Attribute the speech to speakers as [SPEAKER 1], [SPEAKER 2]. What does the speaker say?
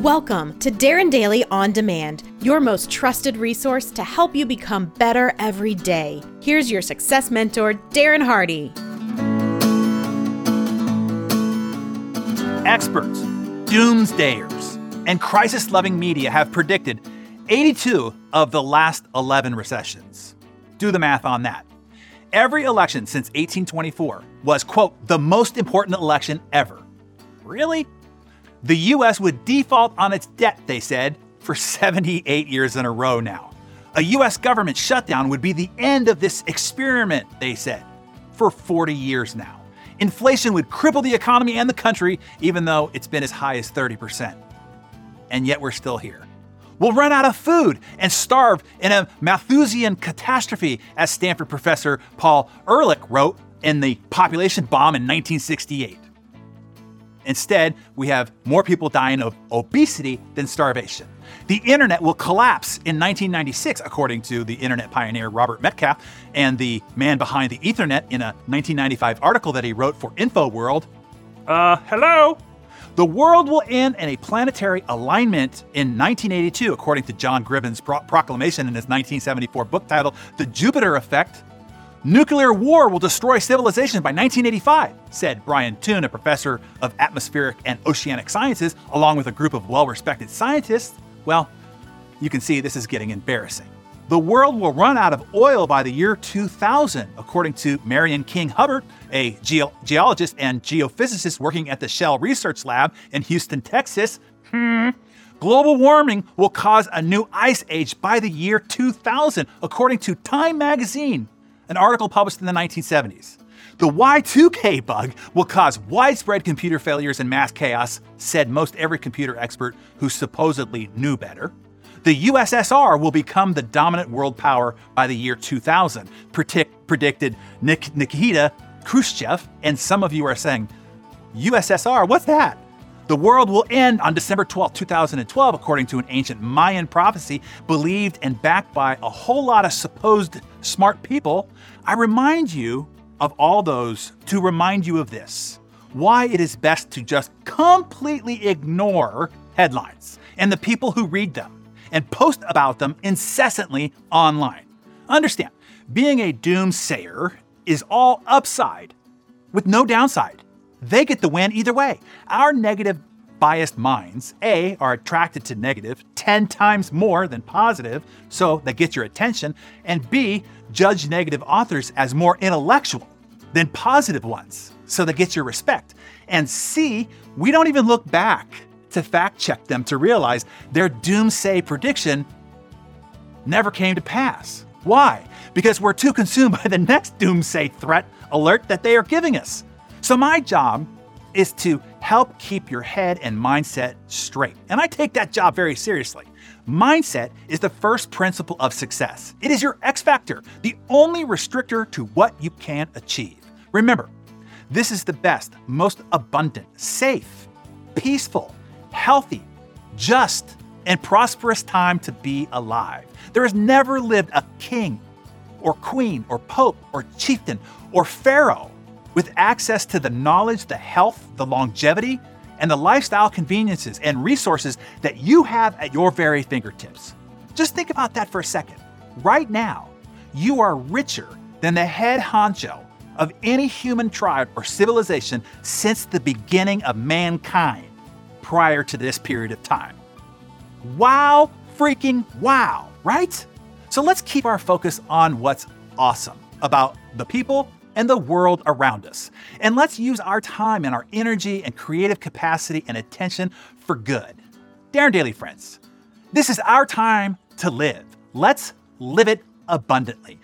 [SPEAKER 1] Welcome to Darren Daily On Demand, your most trusted resource to help you become better every day. Here's your success mentor, Darren Hardy.
[SPEAKER 2] Experts, doomsdayers, and crisis loving media have predicted 82 of the last 11 recessions. Do the math on that. Every election since 1824 was, quote, the most important election ever. Really? The US would default on its debt, they said, for 78 years in a row now. A US government shutdown would be the end of this experiment, they said, for 40 years now. Inflation would cripple the economy and the country, even though it's been as high as 30%. And yet we're still here. We'll run out of food and starve in a Malthusian catastrophe, as Stanford professor Paul Ehrlich wrote in The Population Bomb in 1968. Instead, we have more people dying of obesity than starvation. The internet will collapse in 1996, according to the internet pioneer Robert Metcalfe and the man behind the Ethernet in a 1995 article that he wrote for InfoWorld. Uh, hello? The world will end in a planetary alignment in 1982, according to John Gribbin's pro- proclamation in his 1974 book titled The Jupiter Effect. Nuclear war will destroy civilization by 1985, said Brian Toon, a professor of atmospheric and oceanic sciences, along with a group of well respected scientists. Well, you can see this is getting embarrassing. The world will run out of oil by the year 2000, according to Marion King Hubbert, a ge- geologist and geophysicist working at the Shell Research Lab in Houston, Texas. Hmm. Global warming will cause a new ice age by the year 2000, according to Time magazine an article published in the 1970s. The Y2K bug will cause widespread computer failures and mass chaos, said most every computer expert who supposedly knew better. The USSR will become the dominant world power by the year 2000, predict, predicted Nik- Nikita Khrushchev. And some of you are saying, USSR, what's that? The world will end on December 12, 2012, according to an ancient Mayan prophecy believed and backed by a whole lot of supposed smart people. I remind you of all those to remind you of this why it is best to just completely ignore headlines and the people who read them and post about them incessantly online. Understand, being a doomsayer is all upside with no downside. They get the win either way. Our negative biased minds, A, are attracted to negative 10 times more than positive, so that gets your attention, and B, judge negative authors as more intellectual than positive ones, so that gets your respect. And C, we don't even look back to fact check them to realize their doomsday prediction never came to pass. Why? Because we're too consumed by the next doomsday threat alert that they are giving us. So, my job is to help keep your head and mindset straight. And I take that job very seriously. Mindset is the first principle of success. It is your X factor, the only restrictor to what you can achieve. Remember, this is the best, most abundant, safe, peaceful, healthy, just, and prosperous time to be alive. There has never lived a king or queen or pope or chieftain or pharaoh with access to the knowledge, the health, the longevity, and the lifestyle conveniences and resources that you have at your very fingertips. Just think about that for a second. Right now, you are richer than the head honcho of any human tribe or civilization since the beginning of mankind prior to this period of time. Wow, freaking wow, right? So let's keep our focus on what's awesome about the people and the world around us. And let's use our time and our energy and creative capacity and attention for good. Darren Daily friends, this is our time to live. Let's live it abundantly.